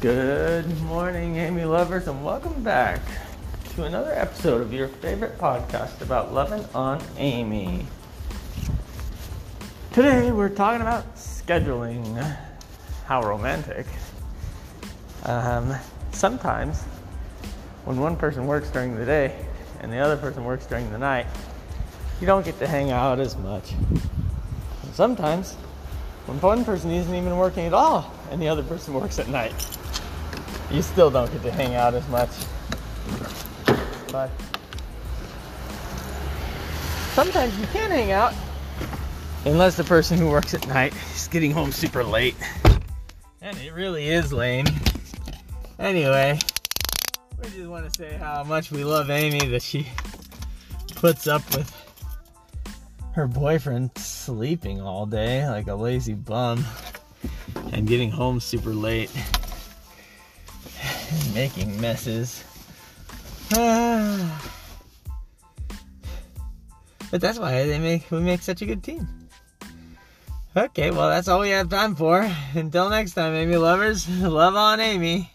Good morning, Amy lovers, and welcome back to another episode of your favorite podcast about loving on Amy. Today we're talking about scheduling. How romantic. Um, sometimes when one person works during the day and the other person works during the night, you don't get to hang out as much. And sometimes when one person isn't even working at all and the other person works at night, you still don't get to hang out as much. But sometimes you can hang out unless the person who works at night is getting home super late. And it really is lame. Anyway, we just want to say how much we love Amy that she puts up with her boyfriend sleeping all day like a lazy bum and getting home super late making messes. Ah. but that's why they make we make such a good team. Okay, well that's all we have time for. Until next time, Amy lovers, love on Amy.